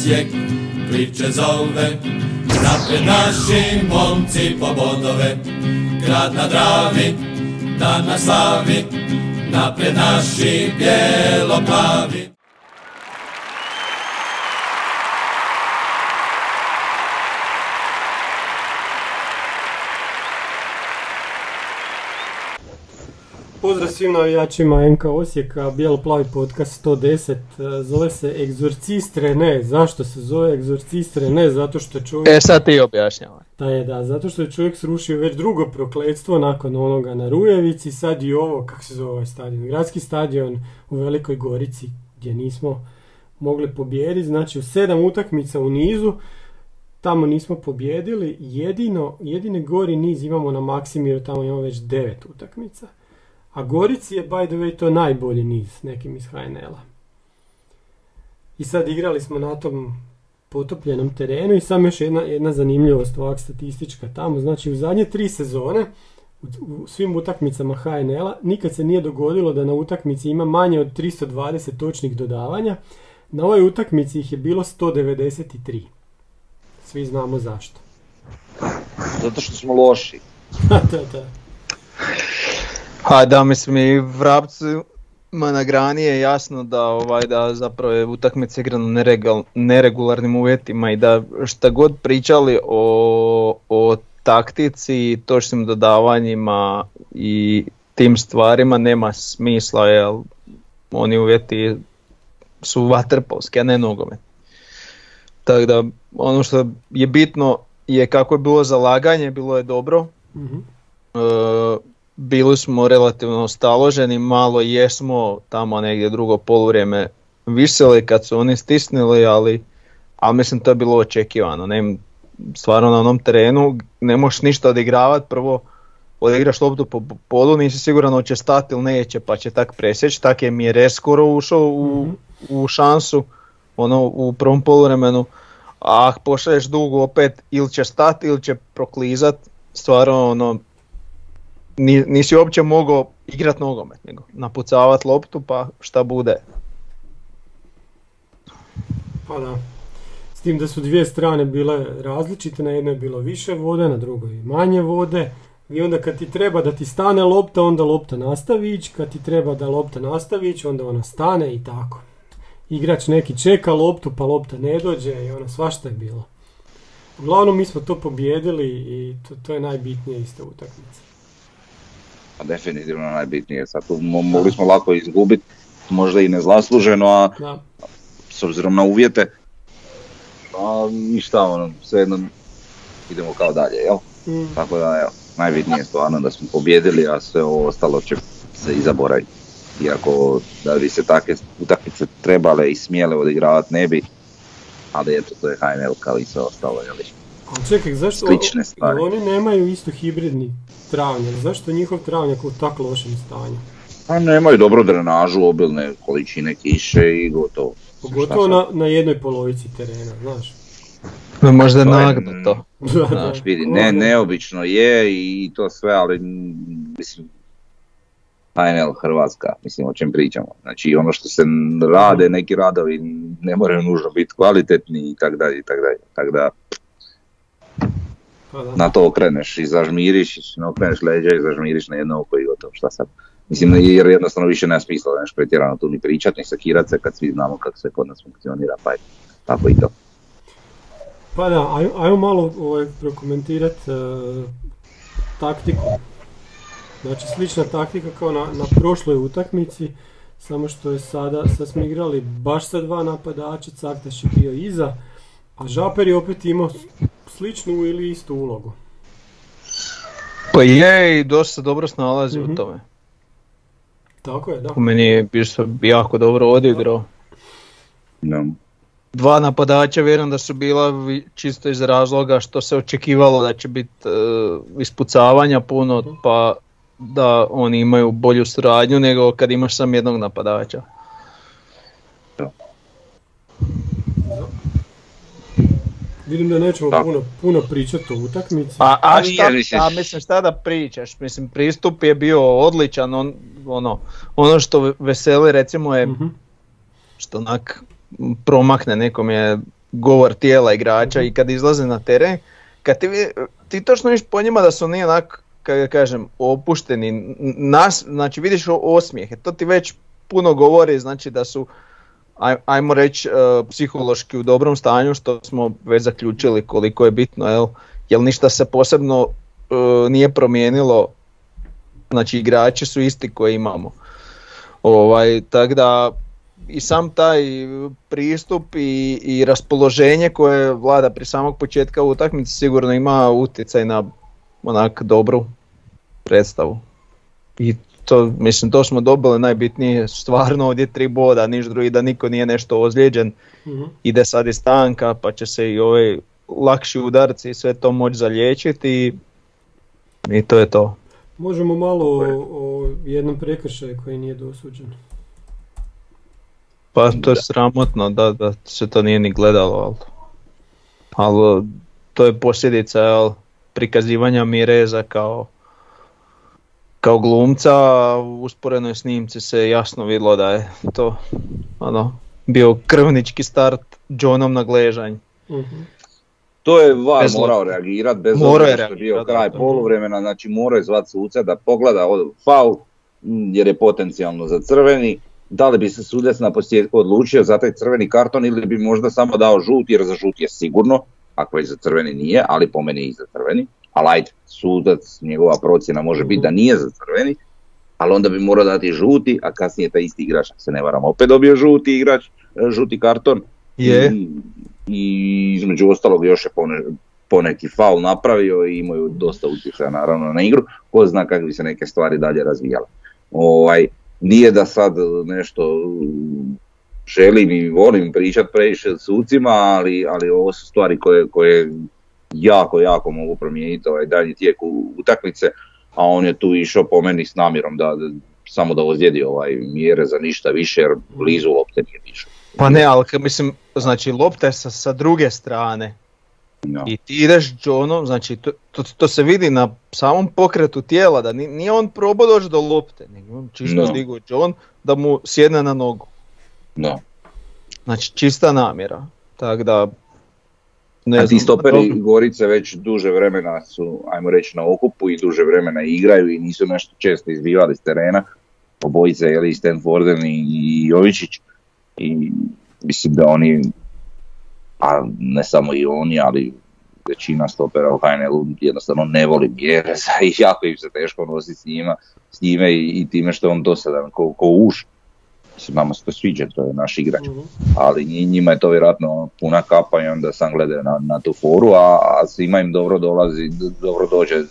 Osijek priče zove. Napred naši momci po bodove, grad na Dravi, dan na slavi. Napred naši bijelo-plavi. Pozdrav svim navijačima NK Osijeka, Bijelo-plavi podcast 110, e, zove se Egzorcist ne. Zašto se zove Egzorcist ne? Zato što je čovjek... E sad ti objašnjavaj. Da je, da, zato što je čovjek srušio već drugo prokletstvo nakon onoga na Rujevici, sad i ovo, kako se zove ovaj stadion, gradski stadion u Velikoj Gorici, gdje nismo mogli pobijediti, znači u sedam utakmica u nizu, tamo nismo pobjedili, jedino, jedini gori niz imamo na Maksimiru, tamo imamo već devet utakmica. A Gorici je, by the way, to najbolji niz nekim iz HNL-a. I sad igrali smo na tom potopljenom terenu i samo još jedna, jedna zanimljivost ovak statistička tamo. Znači u zadnje tri sezone u, svim utakmicama HNL-a nikad se nije dogodilo da na utakmici ima manje od 320 točnih dodavanja. Na ovoj utakmici ih je bilo 193. Svi znamo zašto. Zato što smo loši. da, da. Ha da, mislim i vrapcima na grani je jasno da ovaj da zapravo je utakmica igrana na neregularnim uvjetima i da šta god pričali o, o taktici, točnim dodavanjima i tim stvarima nema smisla jer oni uvjeti su vaterpolski, a ne nogomet. Tako da ono što je bitno je kako je bilo zalaganje, bilo je dobro. mm bili smo relativno staloženi, malo jesmo tamo negdje drugo poluvrijeme viseli kad su oni stisnili, ali, ali mislim to je bilo očekivano. Ne, stvarno na onom terenu ne možeš ništa odigravati, prvo odigraš loptu po polu, nisi siguran hoće stati ili neće, pa će tak presjeći, tak je Mire skoro ušao u, mhm. u šansu ono, u prvom poluvremenu, a ako pošalješ dugo opet ili će stati ili će proklizat, stvarno ono, nisi uopće mogao igrat nogomet, nego napucavat loptu pa šta bude. Pa da. S tim da su dvije strane bile različite, na jednoj je bilo više vode, na drugoj manje vode. I onda kad ti treba da ti stane lopta, onda lopta nastavi ići, kad ti treba da lopta nastavi ići, onda ona stane i tako. Igrač neki čeka loptu, pa lopta ne dođe i ona svašta je bilo. Uglavnom mi smo to pobjedili i to, to je najbitnije iste utakmice definitivno najbitnije. Sad tu mogli smo lako izgubiti, možda i nezasluženo, a s obzirom na uvjete, a ništa ono, svejedno idemo kao dalje, jel? Mm. Tako da, evo, najbitnije je stvarno da smo pobjedili, a sve ovo ostalo će se i zaboraviti. Iako da bi se takve utakmice trebale i smjele odigravati ne bi, ali eto to je HNL kao i sve ostalo, jel? Čekaj, zašto Slične stvari. oni nemaju isto hibridni travnjak? Zašto je njihov travnjak u tako lošem stanju? Pa nemaju dobru drenažu, obilne količine kiše i gotovo. Pogotovo na, na jednoj polovici terena, znaš. Možda nagno to. Znaš, vidi, ne, neobično je i to sve, ali mislim, HNL Hrvatska, mislim o čem pričamo. Znači ono što se rade, neki radovi ne moraju nužno biti kvalitetni i tako dalje i tako dalje. Tako da, pa na to okreneš i zažmiriš, i okreneš leđa i zažmiriš na jedno oko i gotovo, šta sad. Mislim, jer jednostavno više nema smisla da nešto pretjerano tu ni pričat, ni sakirat se kad svi znamo kako sve kod nas funkcionira, pa je tako i to. Pa da, ajmo, ajmo malo ovaj, prokomentirati uh, taktiku. Znači slična taktika kao na, na prošloj utakmici, samo što je sada, sad smo igrali baš sa dva napadača, Caktaš je bio iza, Žaper je opet imao sličnu ili istu ulogu. Pa je i dosta dobro snalazi u mhm. tome. Tako je, da. U meni je jako dobro odigrao. No. Dva napadača vjerujem da su bila čisto iz razloga što se očekivalo da će biti uh, ispucavanja puno mhm. pa da oni imaju bolju suradnju nego kad imaš sam jednog napadača. Vidim da nećemo puno, puno pričati o utakmici. A, a, šta, a mislim šta da pričaš, mislim pristup je bio odličan, on, ono, ono što veseli recimo je uh što onak promakne nekom je govor tijela igrača i kad izlaze na teren, kad ti, ti točno viš po njima da su oni onak, kako kažem, opušteni, nas, znači vidiš osmijehe, to ti već puno govori, znači da su ajmo reći e, psihološki u dobrom stanju što smo već zaključili koliko je bitno, jel, jel ništa se posebno e, nije promijenilo, znači igrači su isti koji imamo. Ovaj, tako da i sam taj pristup i, i raspoloženje koje vlada pri samog početka utakmice sigurno ima utjecaj na onak dobru predstavu. I to, mislim, to smo dobili najbitnije, stvarno ovdje tri boda, niš drugi, da niko nije nešto ozlijeđen, uh ide sad i stanka, pa će se i ovaj lakši udarci i sve to moći zaliječiti i to je to. Možemo malo o, o jednom prekršaju koji nije dosuđen. Pa to je sramotno da, da se to nije ni gledalo, ali, ali to je posljedica jel, prikazivanja Mireza kao kao glumca u usporenoj snimci se jasno vidjelo da je to ono, bio krvnički start Johnom na gležanj. Mhm. To je VAR morao reagirati bez obzira što je bio kraj poluvremena, znači morao zvati suca da pogleda faul jer je potencijalno za crveni. Da li bi se sudac na posljedku odlučio za taj crveni karton ili bi možda samo dao žut jer za žut je sigurno, ako je za crveni nije, ali po meni i za crveni ali ajde, sudac, njegova procjena može biti da nije za crveni, ali onda bi morao dati žuti, a kasnije taj isti igrač, se ne varam, opet dobio žuti igrač, e, žuti karton. Je. I, I između ostalog još je poneki faul napravio i imaju dosta utjecaja naravno na igru, ko zna kako bi se neke stvari dalje razvijale. Ovaj, nije da sad nešto želim i volim pričat previše sucima, ali, ali ovo su stvari koje, koje jako, jako mogu promijeniti ovaj dalji tijek utakmice, a on je tu išao po meni s namjerom da, samo da ozlijedi ovaj mjere za ništa više jer blizu lopte nije išao. Pa ne, ali mislim, znači lopta je sa, sa druge strane. I ti ideš Johnom, znači to, to, to, se vidi na samom pokretu tijela, da nije on probao doći do lopte, nego on čisto no. John da mu sjedne na nogu. No. Znači čista namjera. Tako da ne A ti stoperi Gorice već duže vremena su, ajmo reći, na okupu i duže vremena igraju i nisu nešto često izbivali s terena. Obojice, Eli Stanforden i Jovičić. I mislim da oni, a ne samo i oni, ali većina stopera u HNL-u jednostavno ne voli Bjereza i jako im se teško nositi s, njima, s njime i, time što je on dosadan ko, ko uš mislim, nama se to sviđa, to je naš igrač, mhm. ali njima je to vjerojatno puna kapa i onda sam gledaju na, na tu foru, a, a svima im dobro dolazi, dobro dođe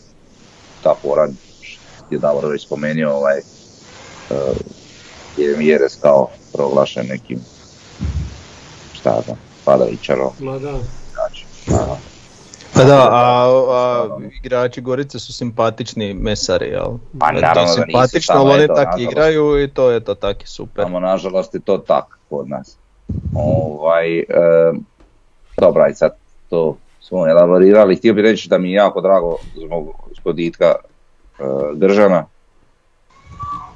ta fora, je Davor već spomenuo, ovaj, uh, je Mjeres kao proglašen nekim, šta znam, Padavićarom. Ma da. Pa da, a, a igrači Gorice su simpatični mesari, jel? Pa naravno da simpatično, ali oni tak igraju i to je to tak super. Samo nažalost je to tak kod nas. Ovaj, e, dobra, i sad to smo elaborirali. Htio bih reći da mi je jako drago zbog spoditka e, Držana.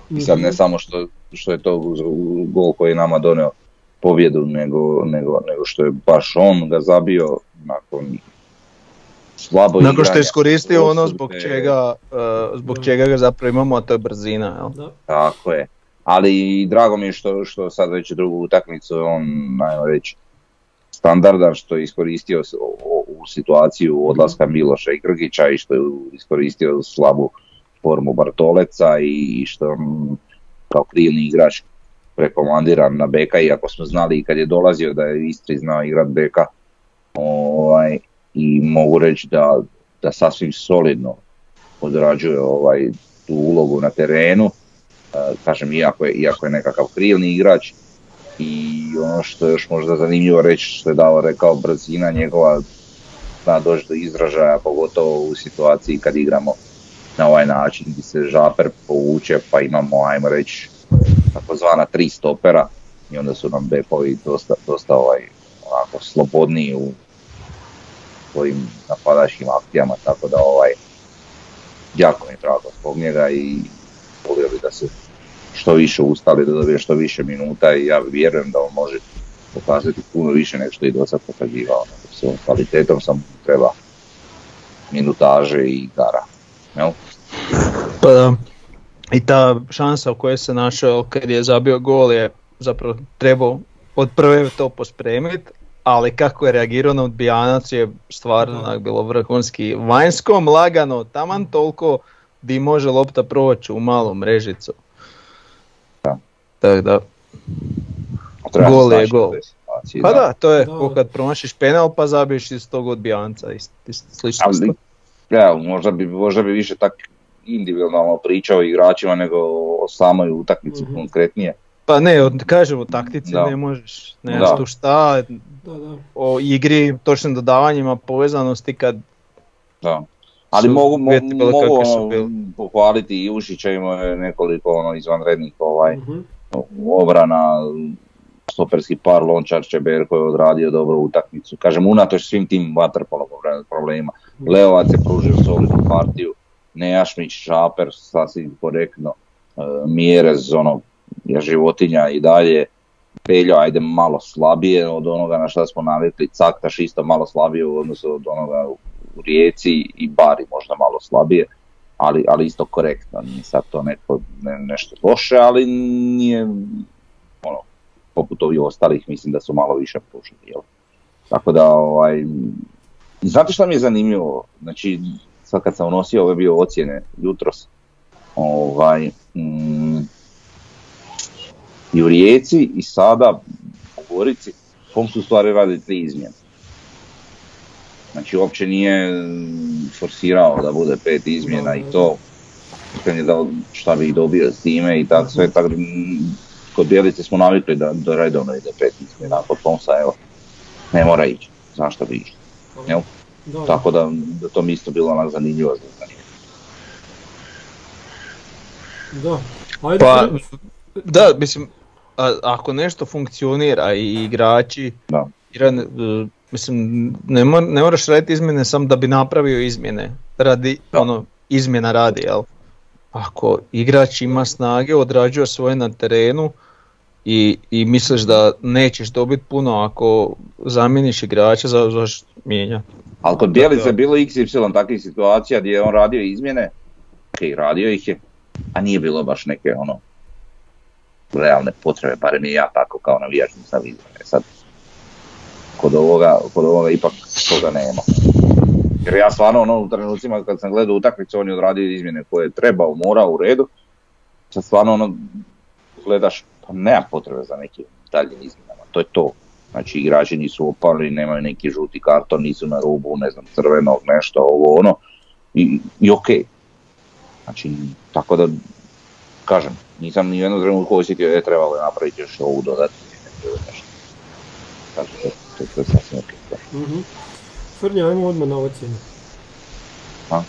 I sad ne mhm. samo što, što je to gol koji je nama donio pobjedu, nego, nego, nego što je baš on ga zabio nakon slabo Nakon što je iskoristio ono zbog čega, uh, zbog čega ga zapravo imamo, a to je brzina. Jel? Tako je. Ali drago mi je što, što sad već drugu utakmicu on, najmo reći, standardan što je iskoristio u situaciju odlaska Miloša i Grgića i što je iskoristio slabu formu Bartoleca i što on kao krilni igrač prekomandiran na beka, iako smo znali i kad je dolazio da je Istri znao igrat beka, ovaj, i mogu reći da, da sasvim solidno odrađuje ovaj, tu ulogu na terenu. E, kažem, iako je, iako je nekakav krivni igrač i ono što je još možda zanimljivo reći što je dao rekao brzina njegova zna doći do izražaja, pogotovo u situaciji kad igramo na ovaj način gdje se žaper povuče pa imamo, ajmo reći, takozvana tri stopera i onda su nam bepovi dosta, dosta ovaj, onako, slobodniji u svojim napadačkim akcijama, tako da ovaj, jako mi je drago zbog njega i volio bi da se što više ustali, da dobije što više minuta i ja vjerujem da on može pokazati puno više nego što je do sad pokazivao. S kvalitetom sam treba minutaže i gara. Jel? Pa da. I ta šansa u kojoj se našao kad je zabio gol je zapravo trebao od prve to pospremiti, ali kako je reagirao na odbijanac je stvarno onak bilo vrhunski. Vanjskom lagano, taman toliko di može lopta proći u malu mrežicu. Da. Tako da, gol je gol. Pa da, to je ko kad promašiš penal pa zabiješ iz tog odbijanca, slično. Ali, ja, možda bi, možda bi više tak individualno pričao o igračima nego o samoj utakmici mm konkretnije. Pa ne, kažem o taktici ne možeš, nemaš tu šta, da, da. o igri, točnim dodavanjima, povezanosti kad... Da. Ali mogu, mogu ono, pohvaliti i Ušića ima nekoliko ono, izvanrednih ovaj, mm obrana, stoperski par Lončar Čeber koji je odradio dobro utakmicu. Kažem, unatoč svim tim vaterpolo problema. Mhm. Leovac je pružio solidnu partiju, Nejašmić, Šaper, sasvim korektno, e, Mjerez, ono, je životinja i dalje, Peljo ajde malo slabije od onoga na što smo navikli, Caktaš isto malo slabije u odnosu od onoga u Rijeci i Bari možda malo slabije, ali, ali isto korektno, nije sad to neko, ne, nešto loše, ali nije ono, poput ovih ostalih mislim da su malo više pružili. Jel? Tako da, ovaj, znate što mi je zanimljivo? Znači, sad kad sam unosio ove bio ocjene jutros, ovaj, mm, i u Rijeci i sada u Gorici, kom su stvari radi tri izmjene. Znači uopće nije forsirao da bude pet izmjena i to da šta bi dobio s time i tako sve, tako kod Bjelice smo navikli da, da redovno ide pet izmjena, kod Tomsa evo, ne mora ići, zašto bi išli. Tako da, da to mi isto bilo onak zanimljivo za Da, ajde. Pa, da, mislim, a, ako nešto funkcionira i igrači, da. mislim, ne, ne moraš raditi izmjene samo da bi napravio izmjene, radi, ono, izmjena radi, jel? Ako igrač ima snage, odrađuje svoje na terenu i, i misliš da nećeš dobiti puno ako zamijeniš igrača, za, za mijenja. Ali kod Bjelice je bilo XY takvih situacija gdje je on radio izmjene, ok, radio ih je, a nije bilo baš neke ono realne potrebe, barem je ja tako kao navijač nisam vidio. E sad, kod ovoga, kod ovoga ipak toga nema. Jer ja stvarno ono, u trenucima kad sam gledao utakmicu, on je odradio izmjene koje je trebao, morao u redu. Sad stvarno ono, gledaš, pa nema potrebe za nekim daljim izmjenama, to je to. Znači igrači nisu opali, nemaju neki žuti karton, nisu na rubu, ne znam, crvenog, nešto, ovo ono. I, i ok. Znači, tako da, kažem, nisam ni jednu trenutku osjetio da je trebalo napraviti još ovu dodatnu nešto. Tako da, to, to sasvim ok. Frnja, ajmo odmah na ocjenu. Pa,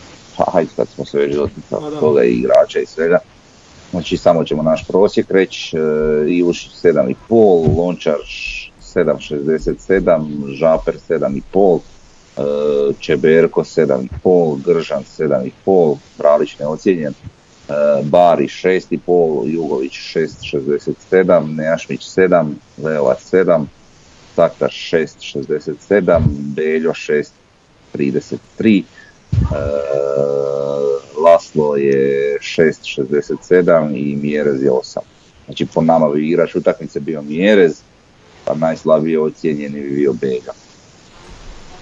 hajde, kad smo se već doticali toga i igrača i svega. Znači, samo ćemo naš prosjek reći, e, Ivušić 7,5, Lončar 7,67, Žaper 7,5, e, Čeberko 7,5, Gržan 7,5, Bralić neocijenjen, e, Bari 6,5, Jugović 6,67, Nejašmić 7, Leovac 7, Taktaš 6,67, Beljo 6,33, Laslo je 6.67 i Mjerez je 8. Znači po nama bi igrač utakmice bio Mjerez, pa najslabije ocijenjeni bi bio Bega.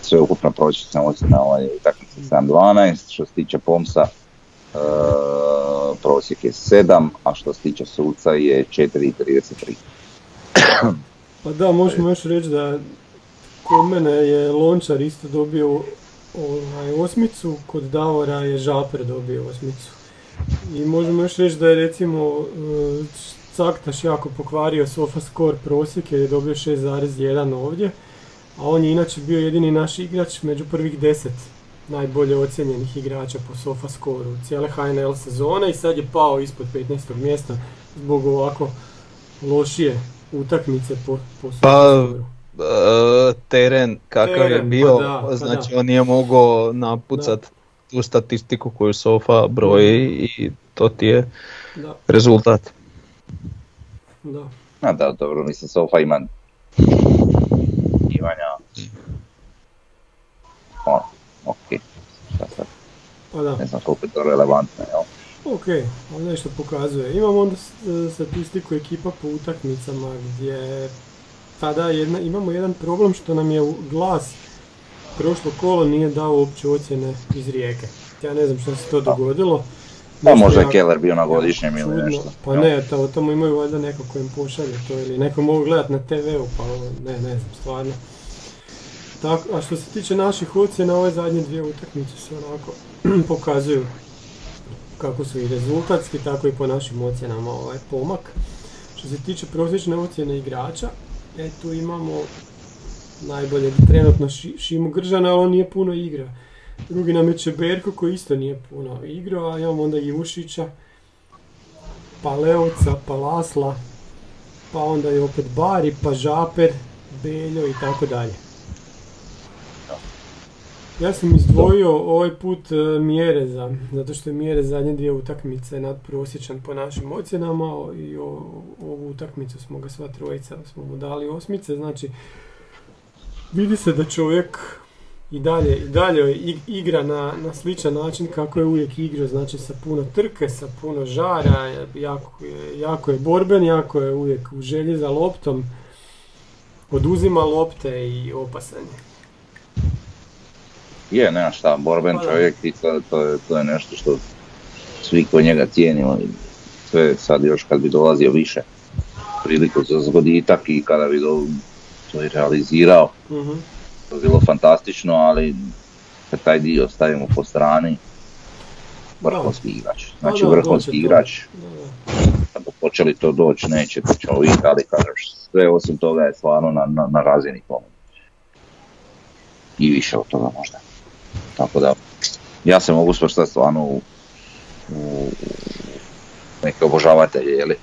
Sve ukupno prosječna ocjena ovaj utakmice 7.12, što se tiče Pomsa e, prosjek je 7, a što se tiče suca je 4.33. pa da, možemo još reći da kod mene je Lončar isto dobio ovaj, osmicu, kod Davora je Žaper dobio osmicu. I možemo još reći da je recimo e, Caktaš jako pokvario Sofa Score prosjek jer je dobio 6.1 ovdje, a on je inače bio jedini naš igrač među prvih deset najbolje ocjenjenih igrača po Sofa Scoreu cijele HNL sezone i sad je pao ispod 15. mjesta zbog ovako lošije utakmice po, po Sofa pa, teren kakav je bio, pa pa znači on nije mogao napucat tu statistiku koju Sofa broji i to ti je rezultat. Da. A da, dobro, mislim Sofa ima imanja. Ono, ok, Pa da. Ne znam koliko je to relevantno, jel? Ok, ali nešto pokazuje. Imamo onda statistiku ekipa po utakmicama gdje tada jedna, imamo jedan problem što nam je glas prošlo kolo nije dao uopće ocjene iz rijeke. Ja ne znam što se to dogodilo. Pa možda je Keller bio na godišnjem ili nešto. Pa ne, to, o tomu imaju valjda neko ko im pošalje to ili neko mogu gledat na TV-u, pa ne, ne znam, stvarno. Tako, a što se tiče naših ocjena, ove zadnje dvije utakmice se onako pokazuju kako su i rezultatski, tako i po našim ocjenama ovaj pomak. Što se tiče prosječne ocjene igrača, e tu imamo najbolje trenutno Šimu Gržana, ali on nije puno igra. Drugi nam je Čeberko koji isto nije puno igrao, a imamo onda Ivušića, pa Leovca, pa Lasla, pa onda je opet Bari, pa Žaper, Beljo i tako dalje. Ja sam izdvojio ovaj put e, Mjereza, zato što je Mjerez zadnje dvije utakmice nadprosječan po našim ocjenama i ovu utakmicu smo ga sva trojica, smo mu dali osmice, znači vidi se da čovjek i dalje, i dalje igra na, na sličan način kako je uvijek igrao, znači sa puno trke, sa puno žara, jako je, jako je borben, jako je uvijek u želji za loptom, oduzima lopte i opasan je. Je, nema šta, borben pa čovjek i to, to, je, to je nešto što svi kod njega cijenimo i sve sad još kad bi dolazio više priliku za zgoditak i kada bi do, to i realizirao, uh to je bilo fantastično, ali kad taj dio stavimo po strani, vrhunski igrač. Pa znači vrhunski igrač, kad počeli to doći, neće to ćemo vidjeti, ali kažeš, sve osim toga je stvarno na, na, na razini pomoći. I više od toga možda. Tako da, ja se mogu svrstati stvarno u, u neke obožavatelje, jeli?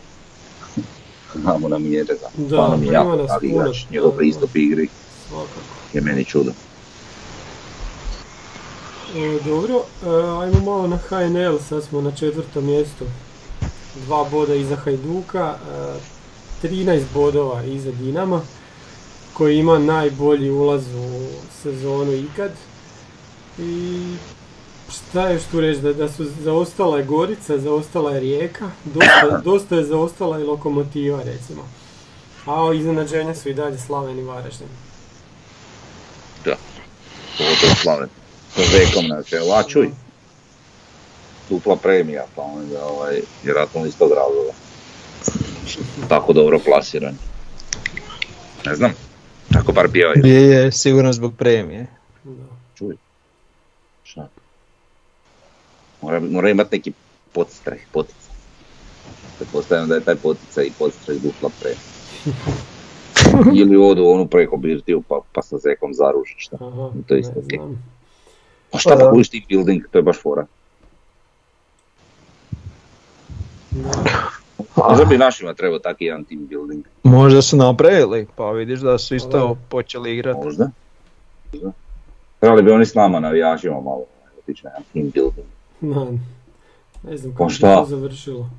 Znamo nam je za stvarno mi jako pravi igrač, njegov pristup igri je meni čudo. E, dobro, e, ajmo malo na HNL, sad smo na četvrtom mjestu. Dva boda iza Hajduka, e, 13 bodova iza Dinama, koji ima najbolji ulaz u sezonu ikad. I šta još tu reći, da, da su zaostala je Gorica, zaostala je Rijeka, dosta, dosta je zaostala i Lokomotiva recimo. A iznenađenja su i dalje Slaven i Varaždin. Da, je Slaven. Sa Zekom na čelu, a čuj, dupla premija, pa onda ovaj, vjerojatno iz tog razloga. Tako dobro plasiran. Ne znam, tako bar pjevaju. Je, je, sigurno zbog premije. Da. Šta? Mora, mora imati neki podstraj, poticaj. Pretpostavljam da je taj poticaj i podstraj dupla pre. Ili odu onu preko birtiju pa, pa sa zekom zaruži šta. Aha, to je isto ok. Pa šta da budiš ti building, to je baš fora. Možda bi našima trebao taki jedan team building. Možda su napravili, pa vidiš da su isto počeli igrati. Možda. Možda. Trebali bi oni s nama navijačima malo otići na team building. Man, ne znam kako pa bi to završilo.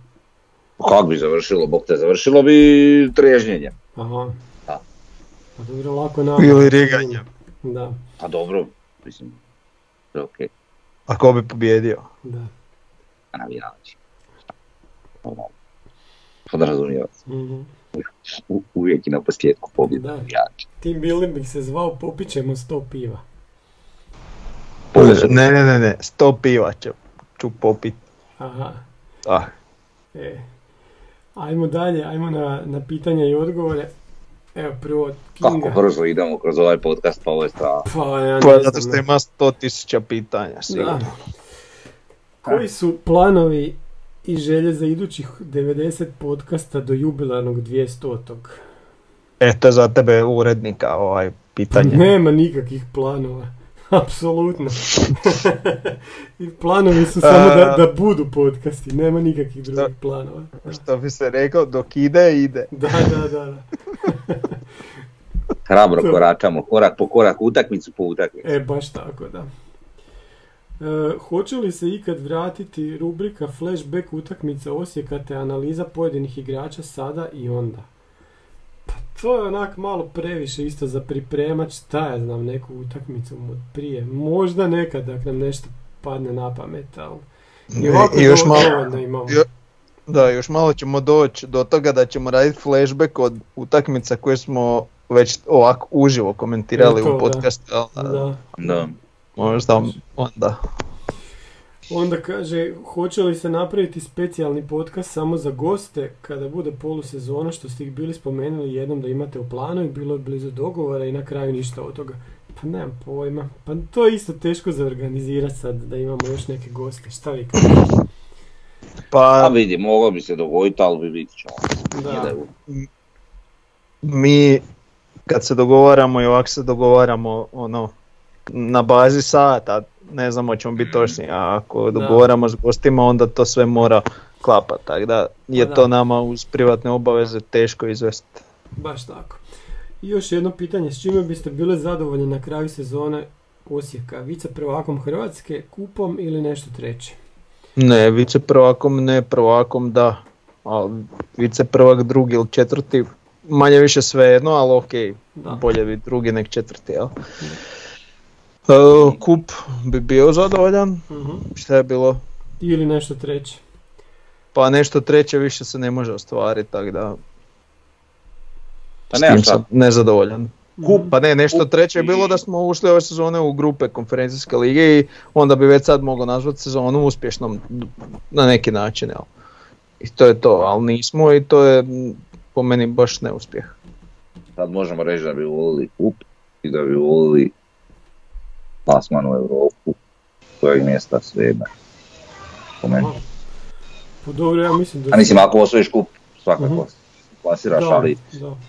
Pa kako bi završilo, bog te završilo bi trežnjenjem. Aha. Da. Pa dobro, lako nam. Ili riganjem. Da. Pa dobro, mislim, to je okej. Okay. A ko bi pobjedio? Da. A navijači. Podrazumijevac. Mm-hmm. U, uvijek i na posljedku pobjeda navijači. Team building bi se zvao Popićemo sto piva. Ne, ne, ne, ne, sto piva ću, ću popit. Aha. Ah. E. Ajmo dalje, ajmo na, na pitanja i odgovore. Evo prvo Kinga. Kako brzo idemo kroz ovaj podcast, pa ovo je strava. Pa, ja pa zato što ima sto tisuća pitanja, sigurno. Da. Koji su planovi i želje za idućih 90 podcasta do jubilarnog 200. Eto za tebe urednika ovaj pitanje. Nema nikakvih planova. Apsolutno. I planovi su samo da, da budu podcasti, nema nikakvih drugih planova. Što bi se rekao, dok ide, ide. da, da, da. da. Hrabro koračamo, korak po korak, utakmicu po utakmicu. E, baš tako, da. E, hoće li se ikad vratiti rubrika flashback utakmica Osijeka te analiza pojedinih igrača sada i onda? Pa to je onak malo previše isto za pripremać, šta ja znam, neku utakmicu od prije. Možda nekad da nam nešto padne na pamet, ali i ovako još malo, imamo. Da, još malo ćemo doći do toga da ćemo raditi flashback od utakmica koje smo već ovako uživo komentirali u podcastu. Da. da. da. Možda onda. Onda kaže, hoće li se napraviti specijalni podcast samo za goste kada bude polusezona, što ste ih bili spomenuli jednom da imate u planu i bilo je blizu dogovora i na kraju ništa od toga. Pa nemam pojma. Pa to je isto teško za organizirati sad da imamo još neke goste. Šta vi kažete? Pa, vidi, moglo bi se dogoditi, ali bi biti Da. Mi kad se dogovaramo i ovako se dogovaramo ono, na bazi sata, ne znamo ćemo biti točni, a ako dogovaramo s gostima onda to sve mora klapati, tako da je pa to nama uz privatne obaveze teško izvesti. Baš tako. I još jedno pitanje, s čime biste bili zadovoljni na kraju sezone Osijeka? Vice prvakom Hrvatske, kupom ili nešto treće? Ne, vice prvakom ne, prvakom da. A vice prvak drugi ili četvrti, manje više svejedno, ali ok, bolje bi drugi nek četvrti, jel? Uh, kup bi bio zadovoljan, uh šta je bilo? Ili nešto treće? Pa nešto treće više se ne može ostvariti, tako da... Pa ne, sam nezadovoljan. Kup, pa ne, nešto treće je bilo da smo ušli ove sezone u grupe konferencijske lige i onda bi već sad mogao nazvati sezonu uspješnom na neki način. Jel? I to je to, ali nismo i to je po meni baš neuspjeh. Sad možemo reći da bi volili kup i da bi volili plasman u Europu, kojeg mjesta sve Po meni. Pa dobro, ja mislim da... A mislim, ako osvojiš kup, svakako uh plasiraš, ali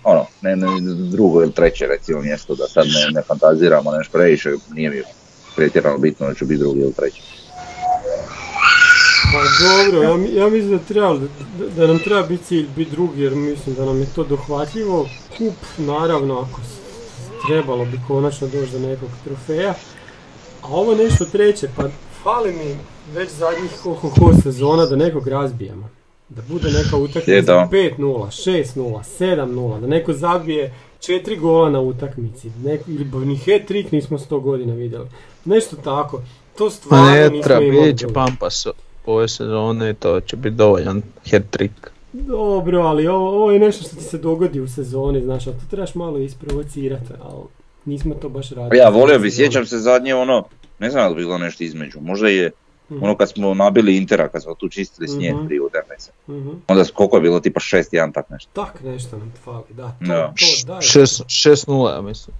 ono, ne, ne, drugo ili treće recimo mjesto, da sad ne, ne fantaziramo nešto previše, nije mi pretjerano bitno da ću biti drugi ili treći. Pa dobro, ja, ja mislim da, treba, da, da, nam treba biti cilj biti drugi jer mislim da nam je to dohvatljivo. Kup, naravno, ako trebalo bi konačno doći do nekog trofeja. A ovo nešto treće, pa fali mi već zadnjih ho, sezona da nekog razbijemo. Da bude neka utakmica 5-0, 6-0, 7-0, da neko zabije četiri gola na utakmici, neko, ili ni hat-trick nismo sto godina vidjeli. Nešto tako. To stvarno ne, nismo treba, imali. će Pampas ove sezone i to će biti dovoljan hat-trick. Dobro, ali ovo, ovo, je nešto što ti se dogodi u sezoni, znaš, a to trebaš malo isprovocirati, ali nismo to baš radili. Ja volio bi, sjećam se zadnje ono, ne znam da bi bilo nešto između, možda je mm Ono kad smo nabili Intera, kad smo tu čistili snijeg mm-hmm. prije utakmice. Mm-hmm. Onda koliko je bilo, tipa 6-1, tak nešto. Tak nešto nam fali, da. To, to, 6-0, ja mislim.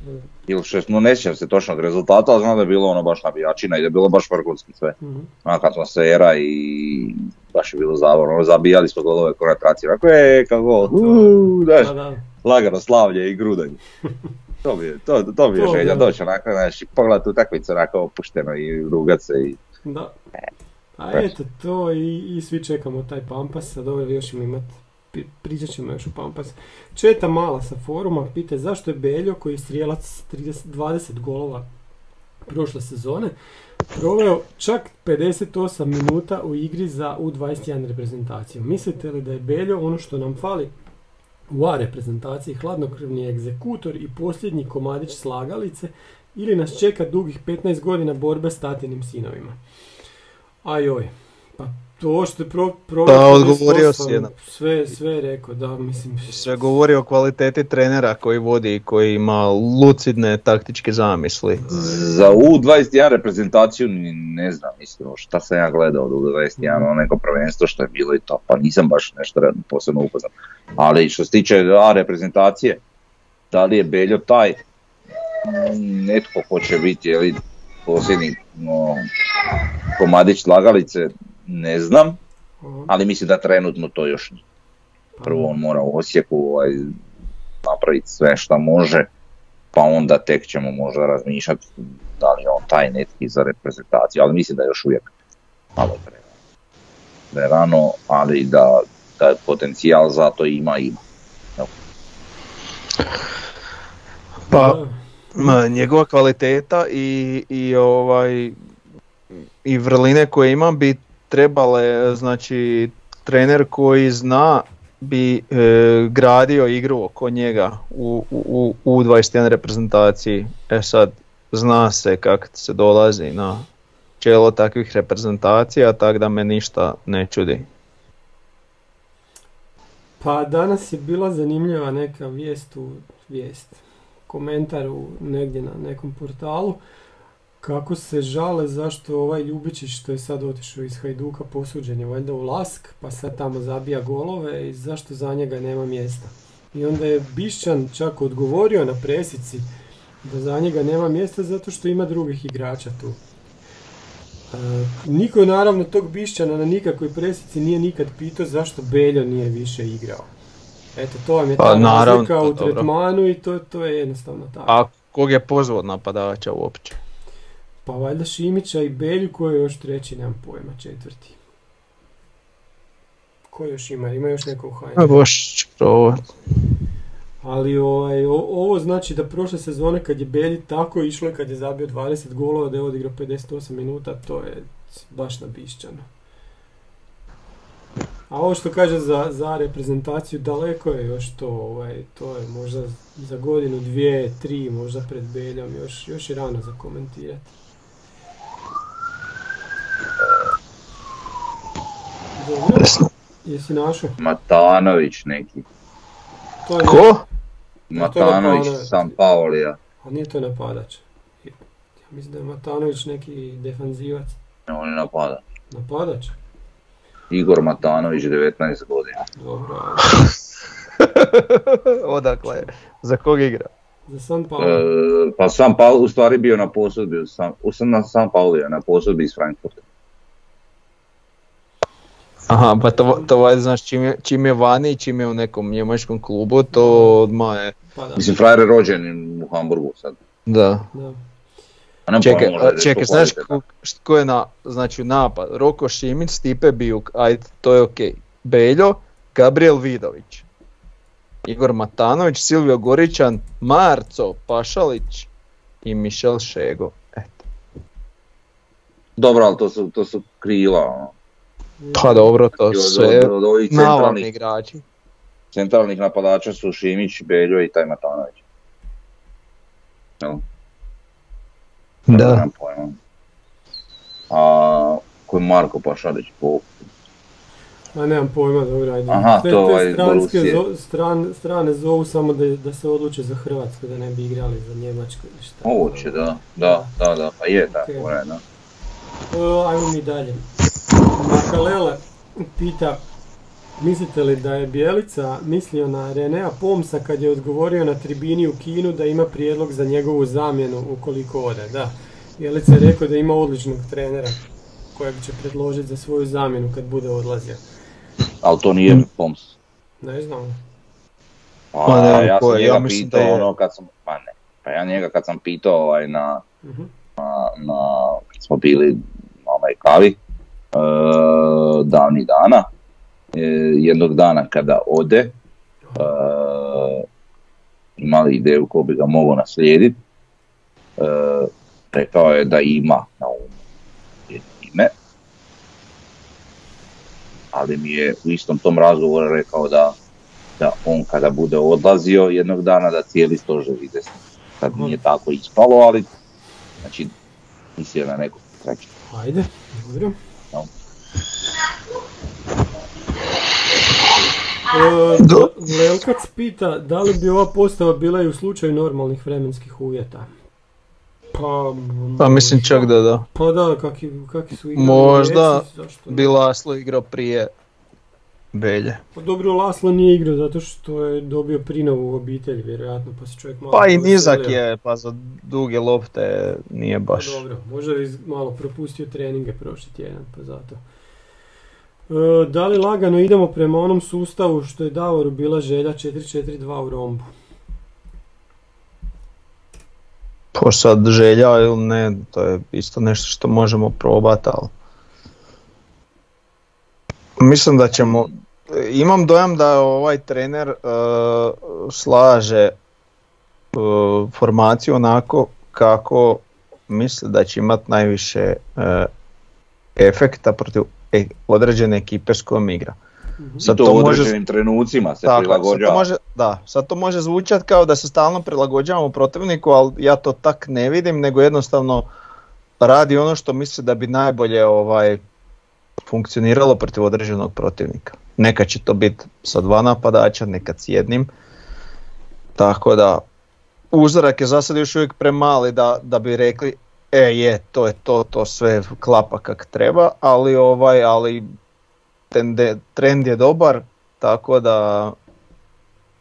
Ili 6-0, ne sjećam se točnog rezultata, ali znam da je bilo ono baš nabijačina i da je bilo baš vrhunski sve. Mm-hmm. Ono kad smo se era i baš je bilo zavorno, ono zabijali smo golove koncentracije, onako je kako, uuu, daš, da, da. lagano slavlje i grudanje. to je, to, to je želja, doći onako, znaš, pogledati utakmicu onako opušteno i rugat se i da. A eto to i, i svi čekamo taj Pampas, sad ovaj još ćemo imati pričat ćemo još u Pampas. Četa Mala sa foruma pita zašto je Beljo koji je strijelac 30, 20 golova prošle sezone proveo čak 58 minuta u igri za U21 reprezentaciju. Mislite li da je Beljo ono što nam fali u A reprezentaciji hladnokrvni egzekutor i posljednji komadić slagalice ili nas čeka dugih 15 godina borbe s tatinim sinovima? Ajoj, pa to što je pro, pro, pa odgovorio si jedan. Sve, sve rekao, da, mislim. Sve govori o kvaliteti trenera koji vodi i koji ima lucidne taktičke zamisli. Za U21 reprezentaciju ne znam, mislim, šta sam ja gledao od U21, ono neko prvenstvo što je bilo i to, pa nisam baš nešto posebno upoznat. Ali što se tiče A reprezentacije, da li je Beljo taj, netko hoće biti, je posljednji no, komadić lagalice, ne znam, ali mislim da trenutno to još nije. Prvo on mora u Osijeku ovaj, napraviti sve što može, pa onda tek ćemo možda razmišljati da li on taj netki za reprezentaciju, ali mislim da je još uvijek malo prerano, ali da, da potencijal za to ima ima. Pa, njegova kvaliteta i, i ovaj i vrline koje ima bi trebale, znači trener koji zna bi e, gradio igru oko njega u, u, u 21 reprezentaciji. E sad, zna se kako se dolazi na čelo takvih reprezentacija, tako da me ništa ne čudi. Pa danas je bila zanimljiva neka vijest u vijest, komentar u, negdje na nekom portalu kako se žale zašto ovaj Ljubičić što je sad otišao iz Hajduka posuđen je valjda u Lask pa sad tamo zabija golove i zašto za njega nema mjesta. I onda je Bišćan čak odgovorio na presici da za njega nema mjesta zato što ima drugih igrača tu. E, niko naravno tog Bišćana na nikakvoj presici nije nikad pitao zašto Beljo nije više igrao. Eto, to vam je pa, ta razlika u tretmanu i to, to je jednostavno tako. A kog je pozvao napadača uopće? Pa valjda Šimića i Belju, koji je još treći, nemam pojma, četvrti. Ko još ima? Ima još neko u HNL? Boš Ali ovaj, ovo znači da prošle sezone kad je Belji tako išlo i kad je zabio 20 golova da je odigrao 58 minuta, to je baš nabišćano. A ovo što kaže za, za reprezentaciju, daleko je još to, ovaj, to je možda za godinu, dvije, tri, možda pred Beljom, još, još je rano za komentirati. Jesi našao? Matanović neki. To je Ko? Matanović, San Paolija. A nije to napadač. Ja mislim da je Matanović neki defanzivac. Ne, on je napadač. Napadač? Igor Matanović, 19 godina. Dobro. Odakle? Za kog igra? Za San Paolo. E, pa San Paolo u stvari bio na posudbi, sam, na San Paolo na posudbi iz Frankfurta. Aha, pa to, to znaš, čim je, čim je vani i čim je u nekom njemačkom klubu, to odmah je... Pa da. Mislim, frajer je rođen u Hamburgu sad. Da. da. Čekaj, čekaj, znaš ko, ko, je na, znači napad? Roko Šimić, Stipe Bijuk, ajde, to je okej. Okay. Beljo, Gabriel Vidović, Igor Matanović, Silvio Goričan, Marco Pašalić i Mišel Šego. Eto. Dobro, ali to su, to su krila, ono. Pa dobro, to su sve navalni igrači. Centralnih napadača su Šimić, Beljo i taj Matanović. Da. A ko je Marko Pašalić po... Ma nemam pojma, dobro, ajde. Aha, te, to te stranske zo, stran, strane zovu samo da, da se odluče za Hrvatsku, da ne bi igrali za Njemačku ili šta. Moguće, da, da, da, da, pa je tako, okay. da. O, ajmo mi dalje. Makalele pita, mislite li da je Bjelica mislio na Renea Pomsa kad je odgovorio na tribini u Kinu da ima prijedlog za njegovu zamjenu ukoliko ode? Da, Bjelica je rekao da ima odličnog trenera kojeg će predložiti za svoju zamjenu kad bude odlazio. Ali to nije Poms. Ne znam. Pa, pa ne, ja sam njega ja pitao je... ono kad sam, pa ne, pa ja njega kad sam pitao ovaj na, uh na, na, kad smo bili na onaj kavi, davnih dana, e, jednog dana kada ode, uh, imali ideju ko bi ga mogao naslijediti, rekao je da ima na umu ime, ali mi je u istom tom razgovoru rekao da, da on kada bude odlazio jednog dana da cijeli stožer ide Sad nije tako ispalo, ali znači mislio na nekog trećeg. Ajde, dobro. E, Lelkac pita da li bi ova postava bila i u slučaju normalnih vremenskih uvjeta. Pa, pa mislim čak da da. Pa da, kakvi, kakvi su igrali. Možda bi Laslo igrao prije Belje. Pa dobro, Laslo nije igrao zato što je dobio prinovu u obitelji, vjerojatno, pa se čovjek malo... Pa i nizak je, pa za duge lopte nije baš... Pa dobro, možda bi malo propustio treninge prošli tjedan, pa zato. E, da li lagano idemo prema onom sustavu što je Davoru bila želja 4-4-2 u rombu? Po sad želja ili ne, to je isto nešto što možemo probati, ali... Mislim da ćemo, imam dojam da ovaj trener uh, slaže formaciju onako kako misle da će imati najviše efekta protiv određene ekipe s kojom igra. Mhm. Sad to, u određenim može, trenucima se prilagođava. Sad može, da, sad to može zvučati kao da se stalno prilagođavamo protivniku, ali ja to tak ne vidim, nego jednostavno radi ono što misli da bi najbolje ovaj funkcioniralo protiv određenog protivnika. Nekad će to biti sa dva napadača, nekad s jednim. Tako da uzorak je za sad još uvijek premali da, da bi rekli e je, to je to, to sve klapa kak treba, ali ovaj, ali trend je dobar, tako da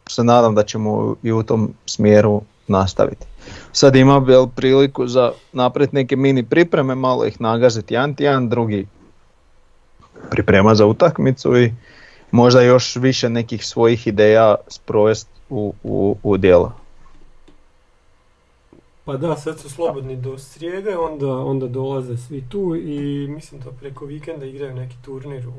se nadam da ćemo i u tom smjeru nastaviti. Sad ima bel priliku za napraviti neke mini pripreme, malo ih nagaziti jedan jedan, drugi priprema za utakmicu i možda još više nekih svojih ideja sprovest u, u, u djela. Pa da, sad su slobodni do srijede, onda, onda dolaze svi tu i mislim da preko vikenda igraju neki turnir u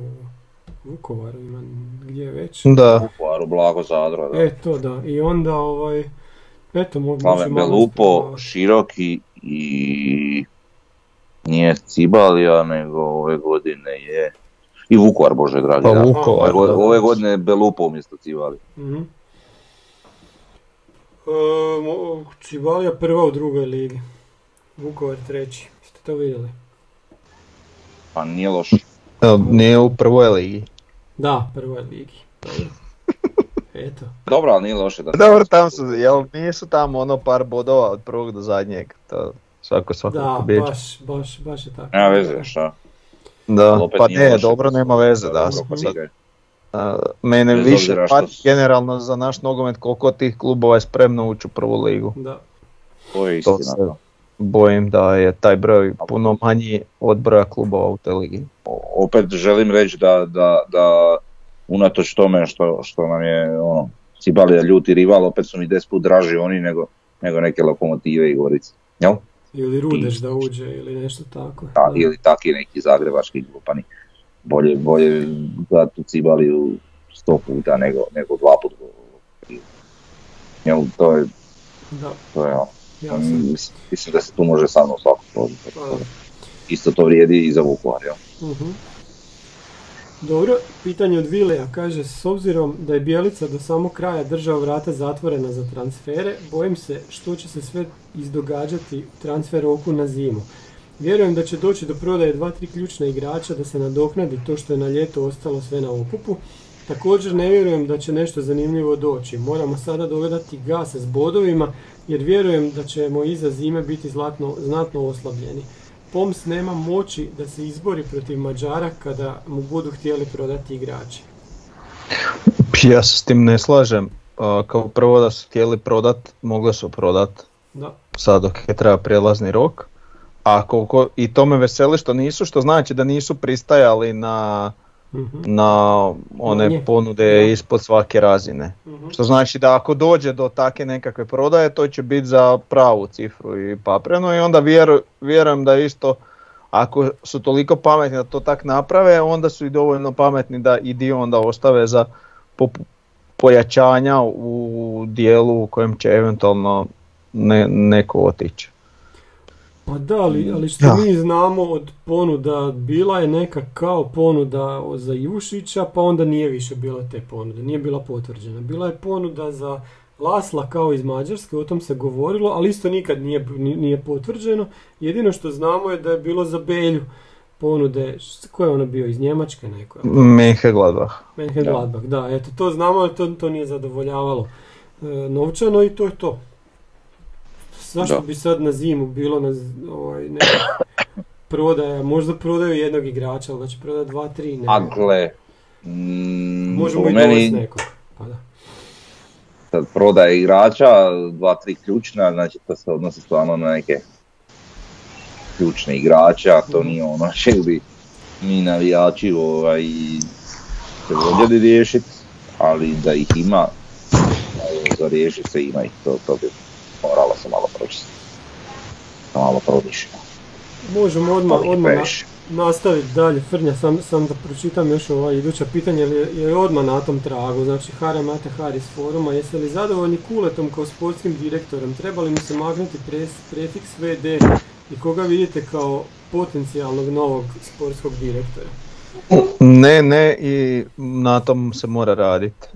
Vukovaru, ima gdje već. Da. Vukovaru, Blago Zadro, da. E, to da, i onda ovaj, eto, može Belupo, Široki i nije Cibalija, nego ove godine je i Vukovar, Bože dragi. Pa Vukovar, ove, ove godine je Belupo umjesto Cibalija. Mm-hmm. E, Cibalija prva u drugoj ligi. Vukovar treći. Ste to vidjeli? Pa nije loš. Nije u prvoj ligi. Da, prvoj ligi. Eto. Dobro, ali nije loše da Dobro, tamo su, jel nisu tamo ono par bodova od prvog do zadnjeg, to svako svako Da, baš, baš, baš je tako. Nema veze, šta? Da, pa ne, dobro, nema veze, da. Sad, uh, mene Bez više pa generalno za naš nogomet koliko tih klubova je spremno ući u prvu ligu. Da. To je istina. To se bojim da je taj broj puno manji od broja klubova u te ligi. Opet želim reći da, da, da unatoč tome što, što nam je ono, Cibalija ljuti rival, opet su mi deset put draži oni nego, nego neke lokomotive i gorice. Jel? Ili Rudeš da uđe ili nešto tako. Da, ili taki neki zagrebački glupani. Bolje, bolje da tu Cibaliju sto puta nego, nego dva puta. Jel, to je, da. to je ono. Mislim, mislim da se tu može samo svako složiti. Pa Isto to vrijedi i za Vukovar. Jel? uh Dobro, pitanje od Vileja kaže, s obzirom da je Bjelica do samog kraja držao vrata zatvorena za transfere, bojim se što će se sve izdogađati u transfer roku na zimu. Vjerujem da će doći do prodaje dva, tri ključna igrača da se nadoknadi to što je na ljeto ostalo sve na okupu. Također ne vjerujem da će nešto zanimljivo doći. Moramo sada dogledati gase s bodovima jer vjerujem da ćemo iza zime biti zlatno, znatno oslabljeni. Poms nema moći da se izbori protiv Mađara kada mu budu htjeli prodati igrači. Ja se s tim ne slažem. Kao prvo da su htjeli prodat, mogli su prodat. Da. Sad dok je treba prijelazni rok. A koliko, i to me veseli što nisu, što znači da nisu pristajali na, mhm. na one ponude ispod svake razine. Mhm. Što znači da ako dođe do take nekakve prodaje, to će biti za pravu cifru i papreno i onda vjerujem da isto ako su toliko pametni da to tak naprave, onda su i dovoljno pametni da i dio onda ostave za pojačanja u dijelu u kojem će eventualno ne, neko otići. Pa da, ali, ali što mi znamo od ponuda, bila je neka kao ponuda za Jušića, pa onda nije više bila te ponude, nije bila potvrđena. Bila je ponuda za Lasla kao iz Mađarske, o tom se govorilo, ali isto nikad nije, nije potvrđeno. Jedino što znamo je da je bilo za Belju ponude, ko je ono bio, iz Njemačke neko? Gladbach. Gladbach, da, eto, to znamo, ali to, to nije zadovoljavalo e, novčano i to je to. Zašto bi sad na zimu bilo na ovaj, neka prodaja, možda prodaju jednog igrača, ali da će prodati dva, tri, ne. Dakle, mm, Možemo i meni... nekog. Pa da. Sad prodaje igrača, dva, tri ključna, znači to se odnosi stvarno na neke ključne igrače, a to nije ono što bi mi navijači ovaj, se voljeli riješiti, ali da ih ima, za riješiti se ima ih, to, to bi moralo se malo pročistiti. Malo promišljeno. Možemo odmah, odmah, nastaviti dalje, Frnja, sam, sam da pročitam još ova iduća pitanja, jer je, je odmah na tom tragu. Znači, Hare Mate Hari iz foruma, jeste li zadovoljni Kuletom kao sportskim direktorom? Treba li mu se magnuti prefiks VD i koga vidite kao potencijalnog novog sportskog direktora? Ne, ne i na tom se mora raditi.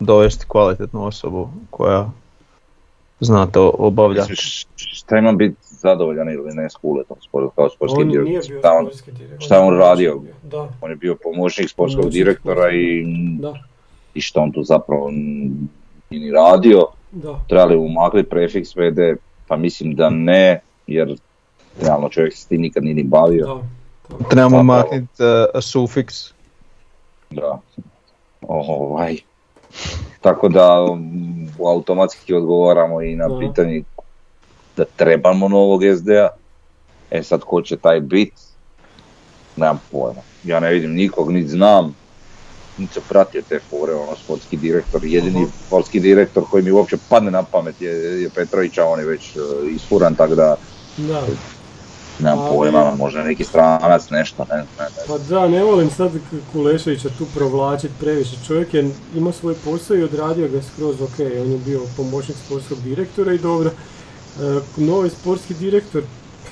Dovesti kvalitetnu osobu koja zna to obavljati. Šta ima biti zadovoljan ili ne s Kuletom kao sportski on direktor? Nije bio šta, on, direktor. šta on radio? Da. On je bio pomoćnik sportskog direktora i, da. i što on tu zapravo ni radio. Da. Trebali umakli prefiks VD, pa mislim da ne, jer realno čovjek se s tim nikad nije ni bavio. Da. Trebamo maknuti uh, sufiks. Da. Ovaj. Tako da um, automatski odgovaramo i na pitanje da trebamo novog SD-a. E sad ko će taj bit, nemam pojma. Ja ne vidim nikog, niti znam, niti se pratio te fore, ono sportski direktor. Jedini uh-huh. sportski direktor koji mi uopće padne na pamet je, je Petrović, a on je već uh, isfuran, tako da... Da. Nemam pojma, možda neki stranac, nešto, ne, ne, ne. Pa da, ne volim sad Kuleševića tu provlačiti previše. Čovjek je imao svoj posao i odradio ga skroz ok, on je bio pomoćnik sportskog direktora i dobro. E, novi sportski direktor,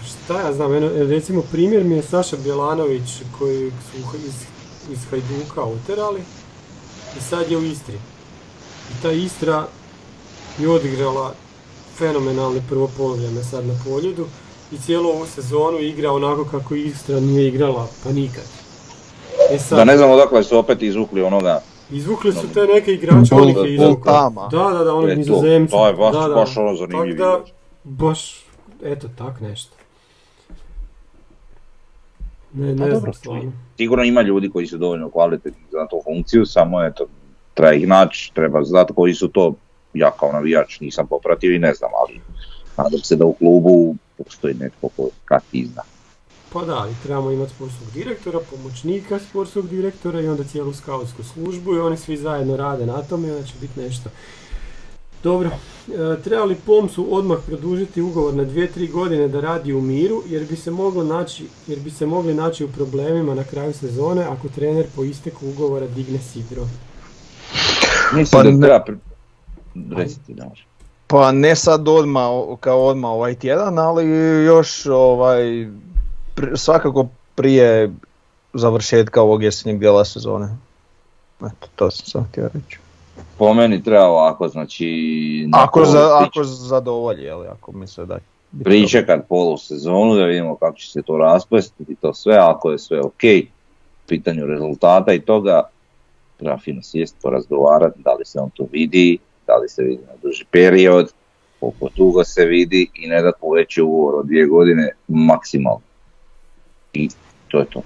šta ja znam, recimo primjer mi je Saša Bjelanović koji su iz, iz Hajduka oterali i sad je u Istri. I ta Istra je odigrala fenomenalni prvo polovljene sad na poljudu i cijelu ovu sezonu igra onako kako Istra nije igrala pa nikad. E sad, da ne znam odakle su opet izvukli onoga Izvukli su te neke igrače, onih je izvukli. Da, da, da, onih nizozemci. To je baš, da, da. baš ono zanimljivo. Baš, eto tak nešto. Ne, ne znam stvarno. Sigurno ima ljudi koji su dovoljno kvalitetni za tu funkciju, samo eto, treba ih naći, treba znati koji su to, ja kao navijač nisam popratio i ne znam, ali nadam se da u klubu postoji netko ko kad ti zna. Pa da, i trebamo imati sportskog direktora, pomoćnika sportskog direktora i onda cijelu skautsku službu i oni svi zajedno rade na tome i onda će biti nešto dobro, e, treba li Pomsu odmah produžiti ugovor na 2-3 godine da radi u miru jer bi se moglo naći, jer bi se mogli naći u problemima na kraju sezone ako trener po isteku ugovora digne sidro? Mislim pa da treba Pa ne sad odmah, kao odmah ovaj tjedan, ali još ovaj, svakako prije završetka ovog jesenjeg dijela sezone. Eto, to sam sam htio reći. Po meni treba ovako, znači... Ako, za, ako zadovolji, jel, ako misle da... Pričekat polu sezonu da vidimo kako će se to raspasti i to sve, ako je sve ok, pitanju rezultata i toga, treba fino sjest, porazgovarati, da li se on to vidi, da li se vidi na duži period, koliko dugo se vidi i ne da veći ugovor od dvije godine maksimalno. I to je to.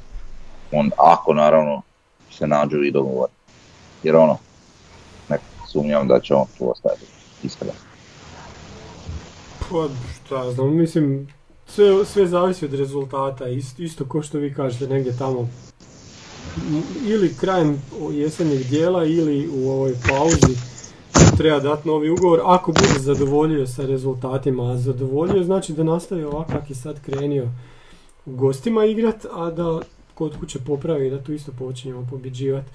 On, ako naravno se nađu i dogovor. Jer ono, sumnjam da će on tu ostati iskren. Pa šta znam, mislim, sve, sve zavisi od rezultata, isto, isto ko što vi kažete negdje tamo ili krajem jesenjeg dijela ili u ovoj pauzi treba dati novi ugovor ako bude zadovoljio sa rezultatima, a zadovoljio znači da nastavi ovako kak je sad krenio u gostima igrat, a da kod kuće popravi da tu isto počinjemo pobjeđivati.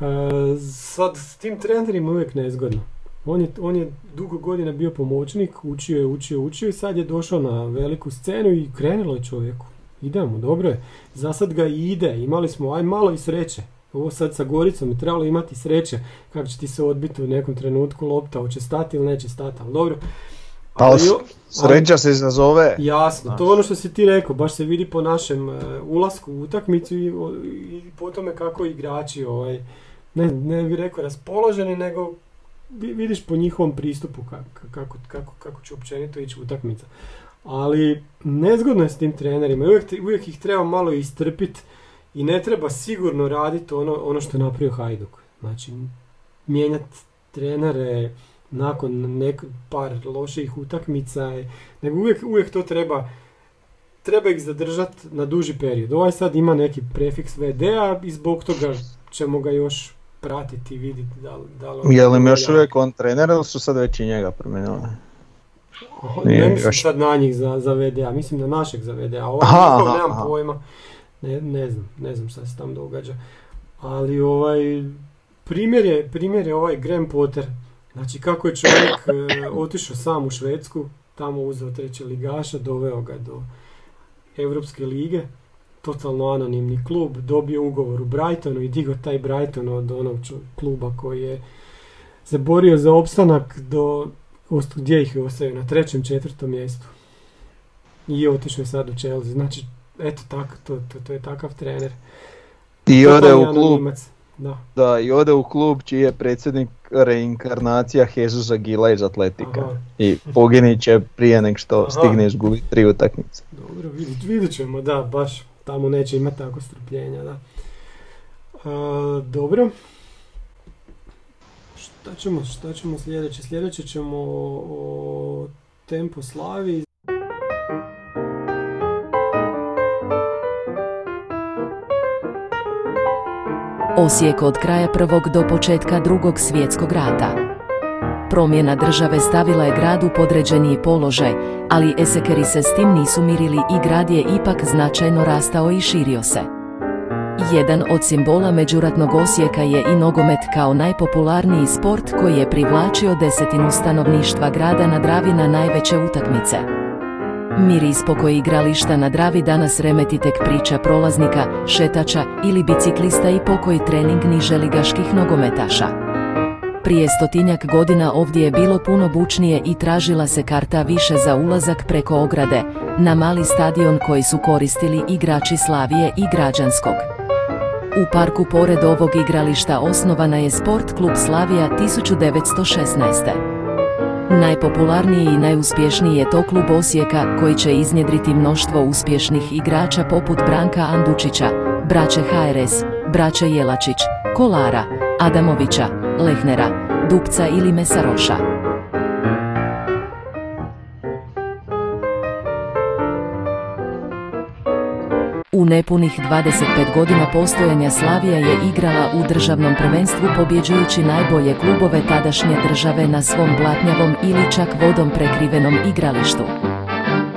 E, sad s tim trenerima uvijek nezgodno. On je, on je dugo godina bio pomoćnik, učio je, učio, učio i sad je došao na veliku scenu i krenulo je čovjeku. Idemo, dobro je. Za sad ga i ide, imali smo aj malo i sreće. Ovo sad sa Goricom je trebalo imati sreće kako će ti se odbiti u nekom trenutku lopta, hoće stati ili neće stati, ali dobro. Ali sreća se izazove. Jasno, to je ono što si ti rekao, baš se vidi po našem uh, ulasku u utakmicu i, i po tome kako igrači ovaj, ne, ne bih rekao raspoloženi, nego vidiš po njihovom pristupu kako, kako, kako, kako će općenito ići utakmica. Ali nezgodno je s tim trenerima, uvijek, uvijek ih treba malo istrpiti i ne treba sigurno raditi ono, ono što je napravio Hajduk. Znači, mijenjati trenere nakon nek, par loših utakmica, nego uvijek, uvijek to treba treba ih zadržati na duži period. Ovaj sad ima neki prefiks VD-a i zbog toga ćemo ga još pratiti i vidjeti da li... Da li je li još uvijek on trener ili su sad već i njega promijenili? Ne mislim još... sad na njih za, za VDA, mislim na našeg za VDA, ovaj aha, nemam aha. pojma. Ne, ne znam, ne znam šta se tam događa. Ali ovaj, primjer je, primjer je ovaj Graham Potter. Znači kako je čovjek e, otišao sam u Švedsku, tamo uzeo treće ligaša, doveo ga do Europske lige, totalno anonimni klub, dobio ugovor u Brightonu i digao taj Brighton od onog kluba koji je zaborio za opstanak do gdje ih je ostavio, na trećem, četvrtom mjestu. I otišao je sad u Chelsea. Znači, eto tako, to, to, to je takav trener. I ode u klub. Da. da, i ode u klub čiji je predsjednik reinkarnacija Jezusa Gila iz Atletika. I poginit će prije nek što Aha. stigne izgubiti tri utakmice. Dobro, vidit, vidit ćemo, da, baš tamo neće imati tako strpljenja, da. A, dobro. Šta ćemo, šta ćemo sljedeće? Sljedeće ćemo o Tempo Slavi. Osijek od kraja prvog do početka drugog svjetskog rata. Promjena države stavila je grad u podređeniji položaj, ali esekeri se s tim nisu mirili i grad je ipak značajno rastao i širio se. Jedan od simbola međuratnog Osijeka je i nogomet kao najpopularniji sport koji je privlačio desetinu stanovništva grada na Dravi na najveće utakmice. Mir i spokoj igrališta na Dravi danas remeti tek priča prolaznika, šetača ili biciklista i pokoj trening niželigaških nogometaša. Prije stotinjak godina ovdje je bilo puno bučnije i tražila se karta više za ulazak preko ograde, na mali stadion koji su koristili igrači Slavije i Građanskog. U parku pored ovog igrališta osnovana je Sport klub Slavija 1916. Najpopularniji i najuspješniji je to klub Osijeka koji će iznjedriti mnoštvo uspješnih igrača poput Branka Andučića, braće HRS, braće Jelačić, Kolara, Adamovića, Lehnera, Dupca ili Mesaroša. Nepunih 25 godina postojanja Slavija je igrala u državnom prvenstvu pobjeđujući najbolje klubove tadašnje države na svom blatnjavom ili čak vodom prekrivenom igralištu.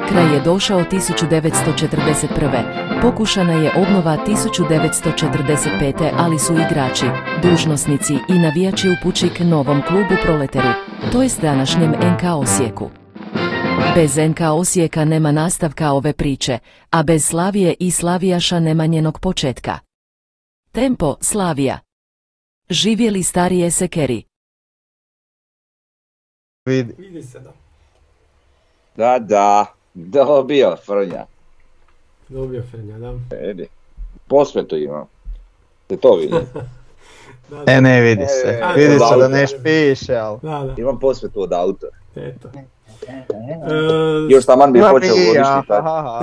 Kraj je došao 1941. Pokušana je obnova 1945. ali su igrači, dužnosnici i navijači upući k novom klubu Proleteru, to jest današnjem NK Osijeku. Bez NK Osijeka nema nastavka ove priče, a bez Slavije i Slavijaša nema njenog početka. Tempo Slavija Živjeli starije sekeri. Vidi. Vidi se da. Da, da. Dobio Frnja. Dobio Frnja, da. Vidi. Posvetu ima. Se to vidi. da, da. E, ne vidi se. E, vidi se da ne piše, ali... Da, da. Imam posvetu od autora. Eto. Uh, Još taman bi počeo godišnji pa,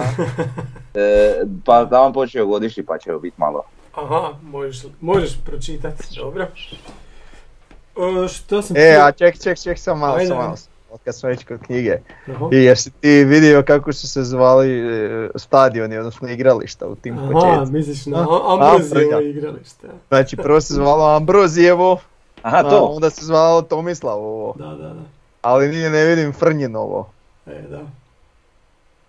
e, pa taman počeo godišnji pa će biti malo. Aha, možeš, možeš pročitati, dobro. Uh, što sam E, a ček, ček, ček, sam malo, sam malo. Kad smo već kod knjige. I jesi ti vidio kako su se zvali e, stadioni, odnosno igrališta u tim početcima? Aha, misliš na Ambrozijevo igralište. Znači, prvo se zvalo Ambrozijevo, Aha, to. onda se zvalo Tomislavovo. Da, da, da. Ali nije ne vidim Frnjinovo. E, da.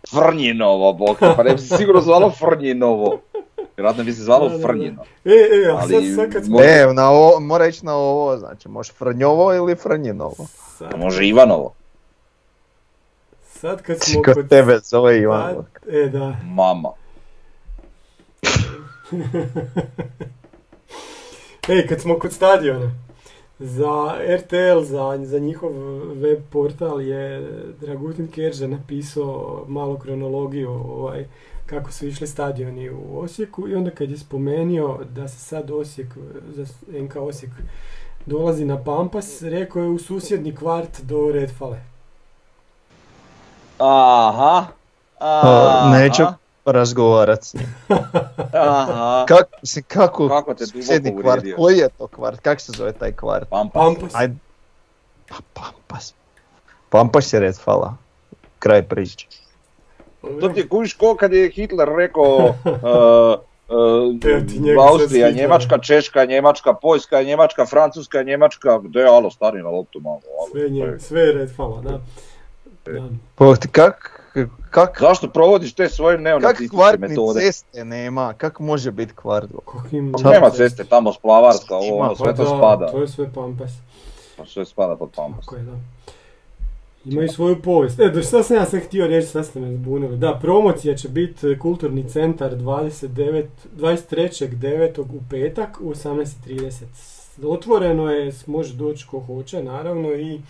Frnjinovo, bok, pa ne bi se sigurno zvalo Frnjinovo. Vjerojatno bi se zvalo da, Frnjino. E, e, a sad, sad kad smo... E, na ovo, mora ići na ovo, znači, može Frnjovo ili Frnjinovo. Sad... A može Ivanovo. Sad kad smo kod... Kod tebe zove Ivanovo. E, da. Mama. Ej, kad smo kod stadiona. Za RTL, za, za njihov web portal je Dragutin Kerža napisao malo kronologiju ovaj, kako su išli stadioni u Osijeku i onda kad je spomenio da se sad Osijek, za NK Osijek dolazi na Pampas, rekao je u susjedni kvart do Redfale. Aha, aha. Neću, razgovarat s njim. Aha. Kak, mislim, kako, kako te sjedni kvart, koji je to kvart, kako se zove taj kvart? Pampas. Pampas. Ajde. Pa, Pampas. Pampas je red, hvala. Kraj priče. To ti je kuviš ko kad je Hitler rekao uh, uh, Austrija, Njemačka, Češka, Njemačka, Poljska, Njemačka, Francuska, Njemačka, gdje je alo stari na loptu malo. Alo, sve, sve je red, hvala, da. Pa kak, Kak, Zašto provodiš te svoje neonacističke metode? Kak ceste nema, kako može biti kvart? Pa nema ceste, tamo splavarska, ovo, ono, sve pa to spada. To je sve pampas. Pa sve spada pod pampas. Tako je, da. Imaju svoju povijest. E, šta sam ja sve htio reći, sad ste me zbunili. Da, promocija će biti e, kulturni centar 29, 23.9. u petak u 18.30. Otvoreno je, može doći ko hoće, naravno, i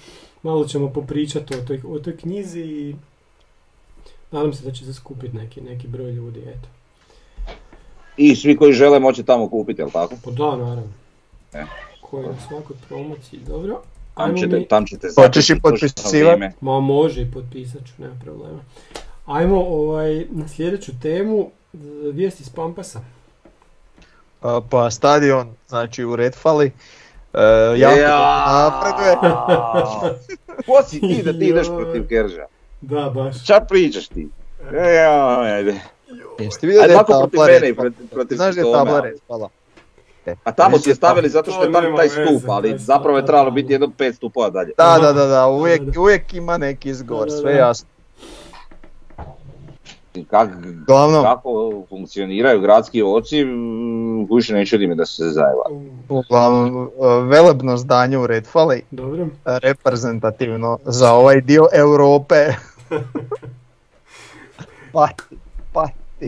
malo ćemo popričati o toj, o toj knjizi i nadam se da će se skupiti neki, neki broj ljudi, eto. I svi koji žele moći tamo kupiti, jel tako? Pa da, naravno. E. Koji na svakoj promociji, dobro. Tam ćete, mi... tam ćete Hoćeš i potpisivati? Ma može i potpisat ću, nema problema. Ajmo ovaj, na sljedeću temu, vijesti iz Pampasa. pa stadion, znači u Redfali, uh, jako ja. napreduje. Ko si ti da ti ideš protiv Kerža? Da, baš. Ča pričaš ti? Ja, ajde. Jeste vidio da je tabla Protiv Znaš da je tabla Redfala? A tamo si je stavili zato što je tamo taj stup, ali zapravo je trebalo biti jedno pet stupova dalje. Da, da, da, da, uvijek, uvijek ima neki izgor, sve jasno. Kak, Glavno, kako funkcioniraju gradski oci, više ne čudi mi da su se zajeva. Uglavnom, velebno zdanje u Redfali, Dobro. reprezentativno za ovaj dio Europe. pati, pati.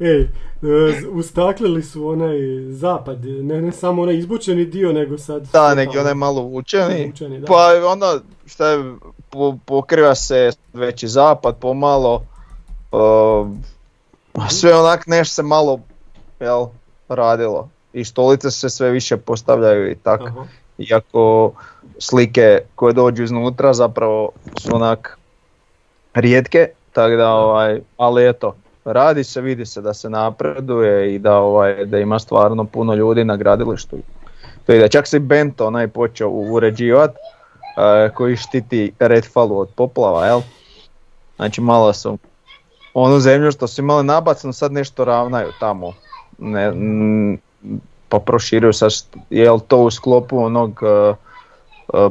Ej, E, ustaklili su onaj zapad, ne, ne samo onaj izbučeni dio, nego sad... Da, neki onaj malo učeni, pa onda šta je, po, pokriva se veći zapad pomalo, uh, sve onak nešto se malo jel, radilo. I stolice se sve više postavljaju i tako. Iako slike koje dođu iznutra zapravo su onak rijetke, tako da. ovaj, ali eto, radi se, vidi se da se napreduje i da, ovaj, da ima stvarno puno ljudi na gradilištu. To je da čak se Bento onaj počeo uređivati uh, koji štiti Redfallu od poplava, jel? Znači malo su onu zemlju što su imali nabacno sad nešto ravnaju tamo. Ne, pa proširuju sad, jel to u sklopu onog uh, E,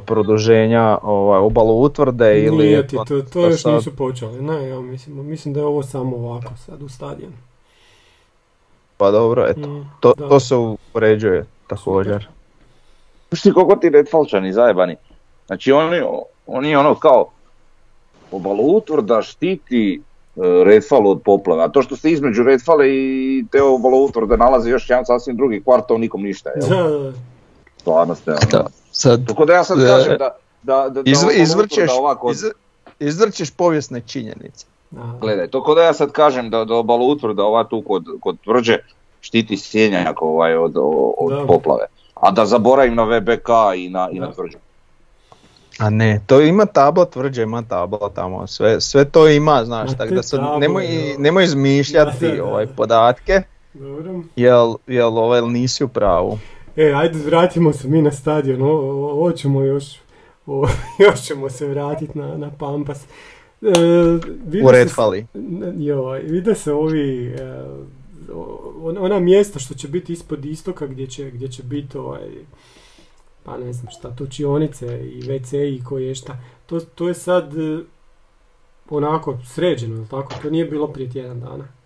produženja ovaj, obalu utvrde ili... Nije ti, to, to još sad... nisu počeli, ne, ja mislim, mislim da je ovo samo ovako sad u stadionu. Pa dobro, eto, mm, to, to se uređuje također. Znaš ti koliko ti redfalčani zajebani? Znači oni, oni ono kao obalu utvrda štiti uh, Redfall od poplava, a to što se između Redfale i te obalu utvrde nalazi još jedan sasvim drugi kvart, to nikom ništa, jel? Da, da. Stvarno ste ono... Sad, Tako da ja sad kažem da, da, da, izv, izvrćeš, da ovako... iz, izvrćeš povijesne činjenice. Gledaj, to kod da ja sad kažem da, da obala utvrda ova tu kod, kod tvrđe štiti sjenjak ovaj od, od poplave. A da zaboravim na VBK i na, i na tvrđu. A ne, to ima tabla tvrđe, ima tabla tamo, sve, sve to ima, znaš, tako da sad nemoj, nemoj izmišljati ovaj podatke, jel, jel ovaj nisi u pravu. E, ajde vratimo se mi na stadion, ovo ćemo još, o, još ćemo se vratiti na, na Pampas. E, U Red Fali. Joj, vide se ovi, e, ona mjesta što će biti ispod istoka gdje će, gdje će biti ovaj, pa ne znam šta, točionice i WC i koje šta. To, to je sad e, onako sređeno, tako? To nije bilo prije tjedan dana.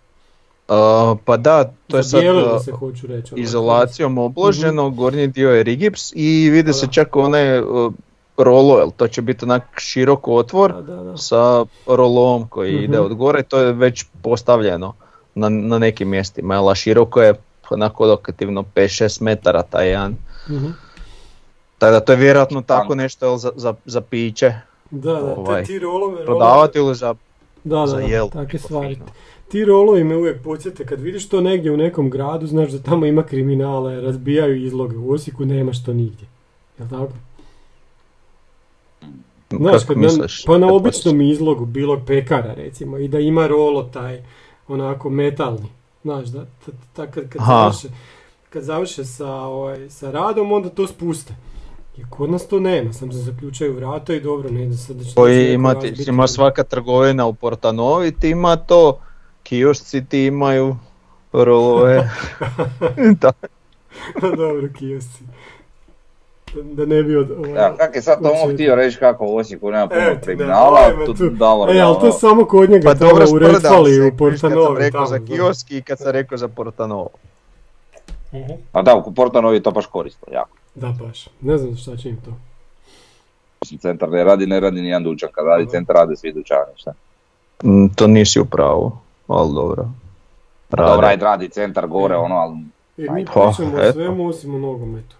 Uh, pa da, to je sad se hoću reći, izolacijom obloženo, mm gornji dio je rigips i vide se čak onaj uh, rolo, jel to će biti onak širok otvor sa rolom koji mm ide od gore, to je već postavljeno na, na nekim mjestima, jel, a široko je onako odokativno 5-6 metara taj jedan. mm Tako da to je vjerojatno tako nešto jel, za, za, za piće. Da, da, ovaj, ti rolove, prodavati ili za, da, da, za jel. Takve stvari ti rolovi me uvijek podsjete, kad vidiš to negdje u nekom gradu, znaš da tamo ima kriminale, razbijaju izloge, u Osijeku nema to nigdje. Jel tako? Znaš, kad misliš, pa na običnom izlogu bilo pekara recimo i da ima rolo taj onako metalni. Znaš, da, ta, kad, kad, završe, kad završe sa, ovaj, sa radom onda to spuste. I kod nas to nema, sam se zaključaju vrata i dobro, ne da sad da će... Koji ima, ima svaka trgovina u Portanovi, ti ima to, kiosci ti imaju rolove. da. Dobro, kiosci. da ne bi od... Ovaj, ja, kak je sad Tomo htio reći kako u Osijeku nema puno e, kriminala, tu dalo E, ali to samo kod njega pa tamo u Redfali, u Portanovi. Kad sam rekao za kioski i kad sam rekao za Portanovo. Uh-huh. A da, u Portanovi to baš koristilo, jako. Da, baš. Ne znam šta će im to. Centar ne radi, ne radi nijedan dućan, kad radi centar rade svi dućani, šta? Mm, to nisi u pravu, ali dobro. Radi. Dobro, ajde radi centar gore, e. ono, ali... E, mi pa, pričamo o svemu osim o nogometu.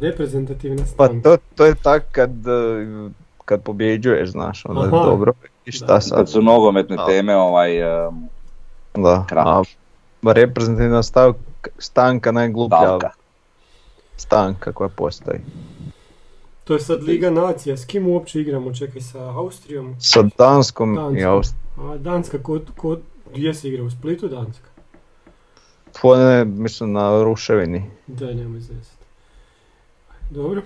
Reprezentativna stanka. Pa to, to je tak kad, e, kad pobjeđuješ, znaš, onda je dobro. I šta da. sad? Kad su nogometne da. teme, ovaj... Um, da, a reprezentativna stavka, stanka najgluplja stavka. stanka koja postoji. To je sad Liga nacija, s kim uopće igramo, čekaj, sa Austrijom? Sa Danskom Danska. i Austrijom. A Danska, kod, kod, gdje se igra, u Splitu Danska? To ne, mislim na Ruševini. Da, nemoj zezati. Dobro.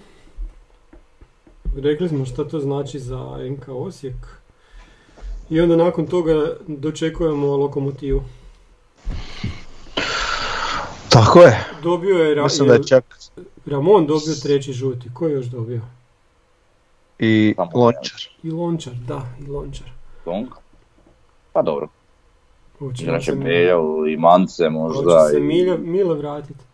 Rekli smo šta to znači za NK Osijek. I onda nakon toga dočekujemo lokomotivu. Tako je. Dobio je, Ra- Mislim da je čak... Ramon dobio treći žuti. Ko je još dobio? I Lončar. I Lončar, da, i Lončar. Long? Pa dobro. Inače Beljo i Mance možda. Hoće se Milo, Milo vratiti.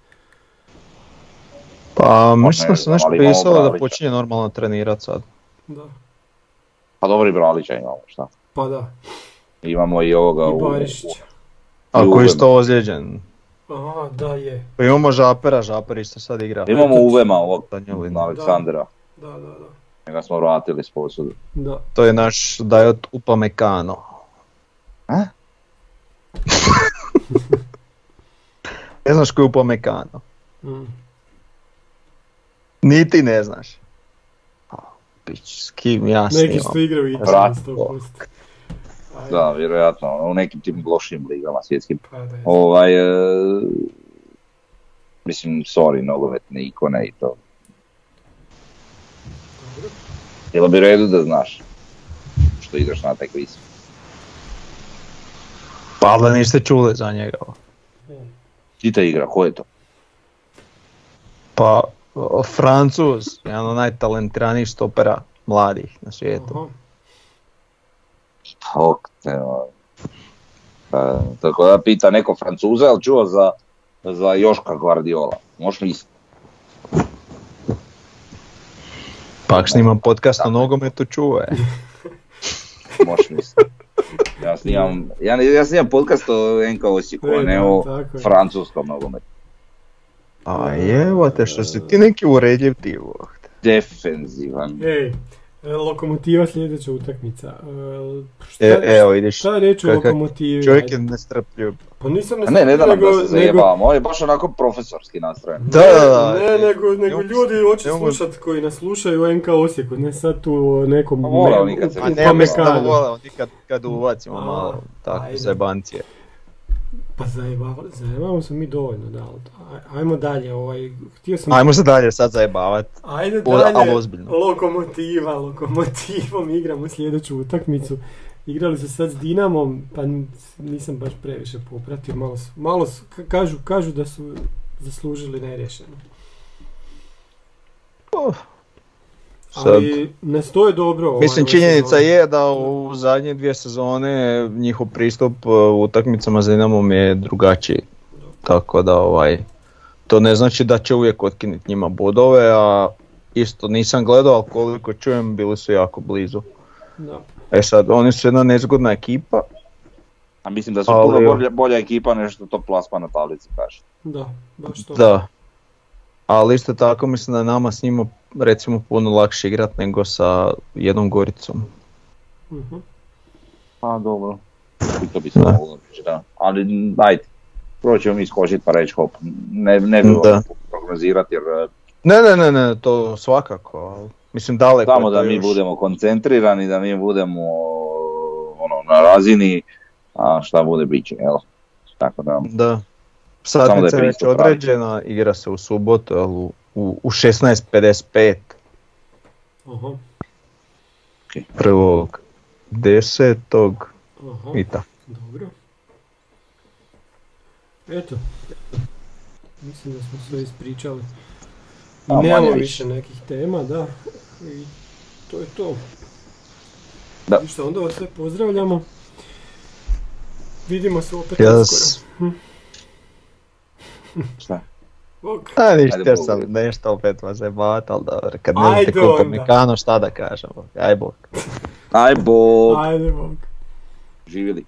Pa mislim se nešto pisalo da počinje normalno trenirati sad. Da. Pa dobro i Bralića imamo, šta? Pa da. Imamo i ovoga I Barišića. A koji je to ozlijeđen? Aha, da je. Pa imamo Žapera, Žaper isto sad igra. Imamo Uvema ovog na Aleksandra. Da, da, da. Njega smo vratili s posudu. Da. To je naš Dajot Upamecano. A? ne znaš koji je Upamecano? Mm. Niti ne znaš. Pić, s kim ja snimam? Neki što igraju i 100%. Da, vjerojatno, u nekim tim lošim ligama svjetskim. Pa, ovaj, e, mislim, sorry, nogometne ikone i to. Bilo bi redu da znaš što ideš na taj kviz. Pa da niste čuli za njega. Čita igra, ko je to? Pa, Francuz, jedan od najtalentiranijih stopera mladih na svijetu. Aha. Tok te, pa, tako da pita neko Francuza, ali čuo za, za Joška Guardiola? Možeš misliti. Pa ako snimam podcast o nogometu, čuo je. Možeš misliti. Ja snimam, ja, ja snimam podcast o NK Osijeku, a ne o francuskom nogometu. A evo te, što si ti neki uredljiv ti Defenzivan. Ej, E, lokomotiva sljedeća utakmica. E, šta, e, evo ideš. Šta reći o lokomotivi? Čovjek je nestrpljiv. Pa nisam nestrpljiv, ne, ne da nam nego, da se zajebavamo, ovo je baš onako profesorski nastrojen. Da, da, da. Ne, nego, nego ljudi hoće slušat koji nas slušaju u NK Osijeku, ne sad tu o nekom... Pa volao nikad se... Pa ne, mislim da volao nikad kad uvacimo malo, tako, zajebancije. Pa zajebavamo se mi dovoljno, da. Ajmo dalje, ovaj, htio sam... Ajmo se dalje sad zajebavat. Ajde dalje, ali ozbiljno. lokomotiva, lokomotivom igramo sljedeću utakmicu. Igrali su sad s Dinamom, pa nisam baš previše popratio, malo su, malo su, kažu, kažu da su zaslužili nerješeno. Oh. Ali ne stoje dobro. Ovaj, Mislim činjenica je da u zadnje dvije sezone njihov pristup uh, u utakmicama za Dinamom je drugačiji. Tako da ovaj, to ne znači da će uvijek otkinuti njima bodove, a isto nisam gledao, ali koliko čujem bili su jako blizu. Da. E sad, oni su jedna nezgodna ekipa. A mislim da su ali, puno bolja, bolja ekipa nešto to plasma na tablici kaže. Da, baš to. Da. Ali isto tako mislim da je nama s njima recimo puno lakše igrat nego sa jednom Goricom. Uh-huh. Pa dobro, to bi se moglo da. Ali ajde, prvo ćemo mi skočiti pa reći hop, ne, ne bi da. prognozirati jer... E, ne, ne, ne, ne, to svakako, mislim daleko Samo da mi još... budemo koncentrirani, da mi budemo ono, na razini, a šta bude bit će, jel? Tako da... Da. Satnica je već određena, igra se u subotu, jel, u, u 16.55. Aha. Prvog desetog Aha. i tako. Dobro. Eto. Mislim da smo sve ispričali. I nemamo više nekih tema, da. I to je to. Da. Ništa, onda vas sve pozdravljamo. Vidimo se opet Yes. uskoro. Hm. Šta? Bog. A ništa, Ajde, htio sam nešto opet vas zebat, ali dobro, kad ne onda. Kopernikano, šta da kažemo, aj bog. Aj bog, Ajde, Bog. živjeli.